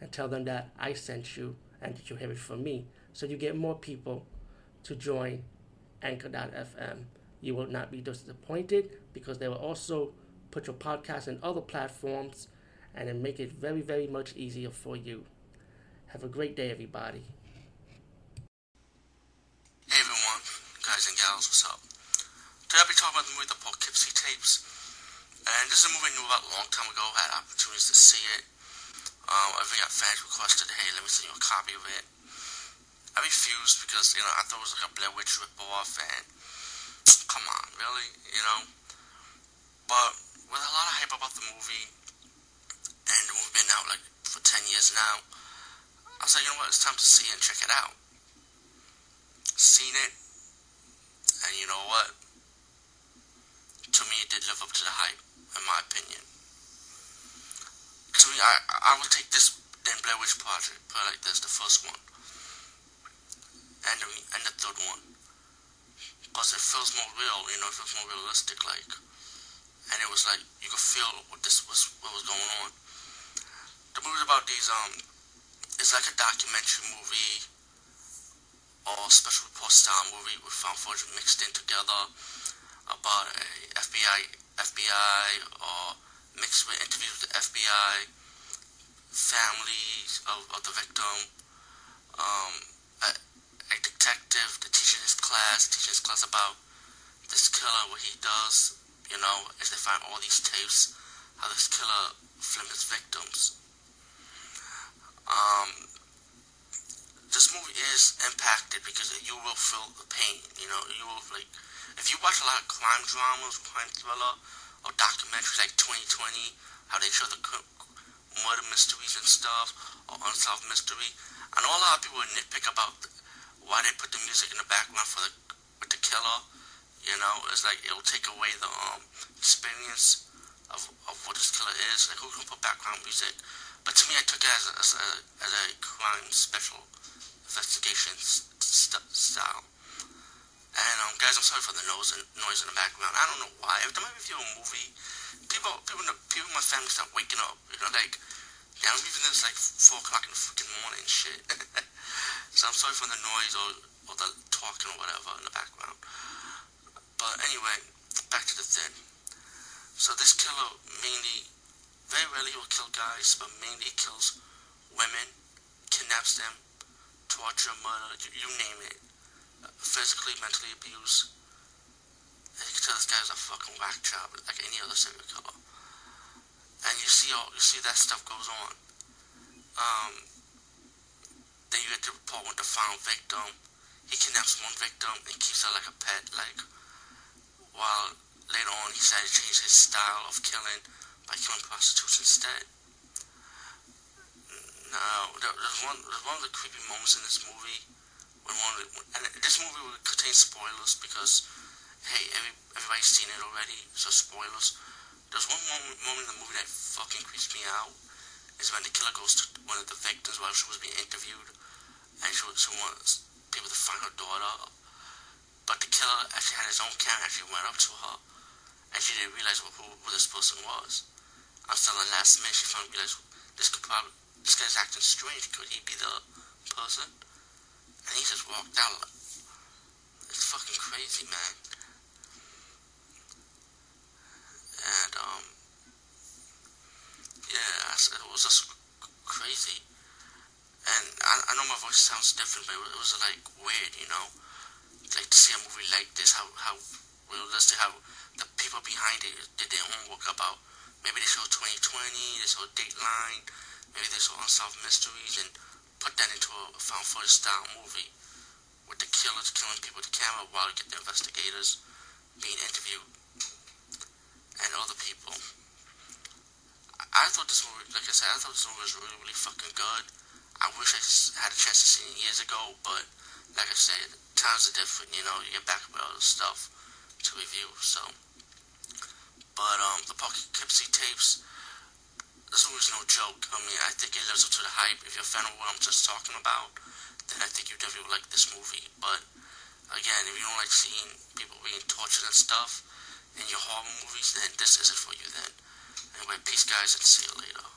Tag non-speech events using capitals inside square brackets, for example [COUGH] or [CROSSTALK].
and tell them that I sent you and that you have it from me. So you get more people to join Anchor.fm. You will not be disappointed because they will also put your podcast in other platforms and then make it very, very much easier for you. Have a great day, everybody. Hey everyone, guys and gals, what's up? Today I'll be talking about the movie The Poughkeepsie Tapes. And this is a movie I knew about a long time ago, had opportunities to see it. Um, I even got fans requested, hey, let me send you a copy of it. I refused because, you know, I thought it was like a Blair Witch ripoff, and come on, really, you know? But with a lot of hype about the movie, and the movie been out like for 10 years now, I was like, you know what, it's time to see it and check it out. Seen it, and you know what? To me, it did live up to the hype, in my opinion. To me, I take this then Blair Witch Project, like this, the first one, and the, and the third one, because it feels more real, you know, it feels more realistic, like, and it was like you could feel what this was, what was going on. The movie's about these um, it's like a documentary movie or special report style movie with found footage mixed in together about a FBI FBI or mixed with interviews with the FBI, families of, of the victim, um, a, a detective that his class, teaches his class about this killer, what he does, you know, as they find all these tapes, how this killer filmed his victims. Um, this movie is impacted because you will feel the pain. You know, you will like if you watch a lot of crime dramas, crime thriller, or documentaries like 2020, how they show the murder mysteries and stuff, or unsolved mystery. I know a lot of people would nitpick about why they put the music in the background for the with the killer. You know, it's like it'll take away the um experience of, of what this killer is. Like who can put background music? But to me, I took it as a, as a, as a crime special investigation st- style. And um, guys, I'm sorry for the noise and noise in the background. I don't know why. Every time I review a movie, people, people, people in my family start waking up. You know, like, now I'm leaving this like four o'clock in the freaking morning shit. [LAUGHS] so I'm sorry for the noise or, or the talking or whatever in the background. But anyway, back to the thing. So this killer mainly, very rarely will kill guys, but mainly kills women, kidnaps them, torture, murder, you, you name it physically, mentally abused. Tell this guy's a fucking whack job, like any other serial killer. And you see all you see that stuff goes on. Um, then you get the report with the final victim. He kidnaps one victim and keeps her like a pet, like while later on he decided to change his style of killing by killing prostitutes instead. Now, there's one there's one of the creepy moments in this movie when one and this movie will contain spoilers because hey every, everybody's seen it already so spoilers. There's one moment, moment in the movie that fucking creeps me out. Is when the killer goes to one of the victims while she was being interviewed and she, she wants people to find her daughter. But the killer actually had his own camera actually went up to her and she didn't realize who, who this person was. Until the last minute she finally realized this could probably this guy's acting strange. Could he be the person? And he just walked out. It's fucking crazy, man. And, um, yeah, it was just crazy. And I, I know my voice sounds different, but it was like weird, you know? Like to see a movie like this, how, how realistic, how the people behind it did their homework about. Maybe they show 2020, they show Dateline, maybe they show Unsolved Mysteries, and put that into a found footage style movie with the killers killing people with the camera while you get the investigators being interviewed and other people. I, I thought this movie, like I said, I thought this movie was really, really fucking good. I wish I had a chance to see it years ago, but like I said, times are different. You know, you get back with other stuff to review. So, but um, the Poughkeepsie tapes. This movie's no joke. I mean, I think it lives up to the hype. If you're a fan of what I'm just talking about, then I think you definitely would like this movie. But again, if you don't like seeing people being tortured and stuff in your horror movies, then this isn't for you then. Anyway, peace guys and see you later.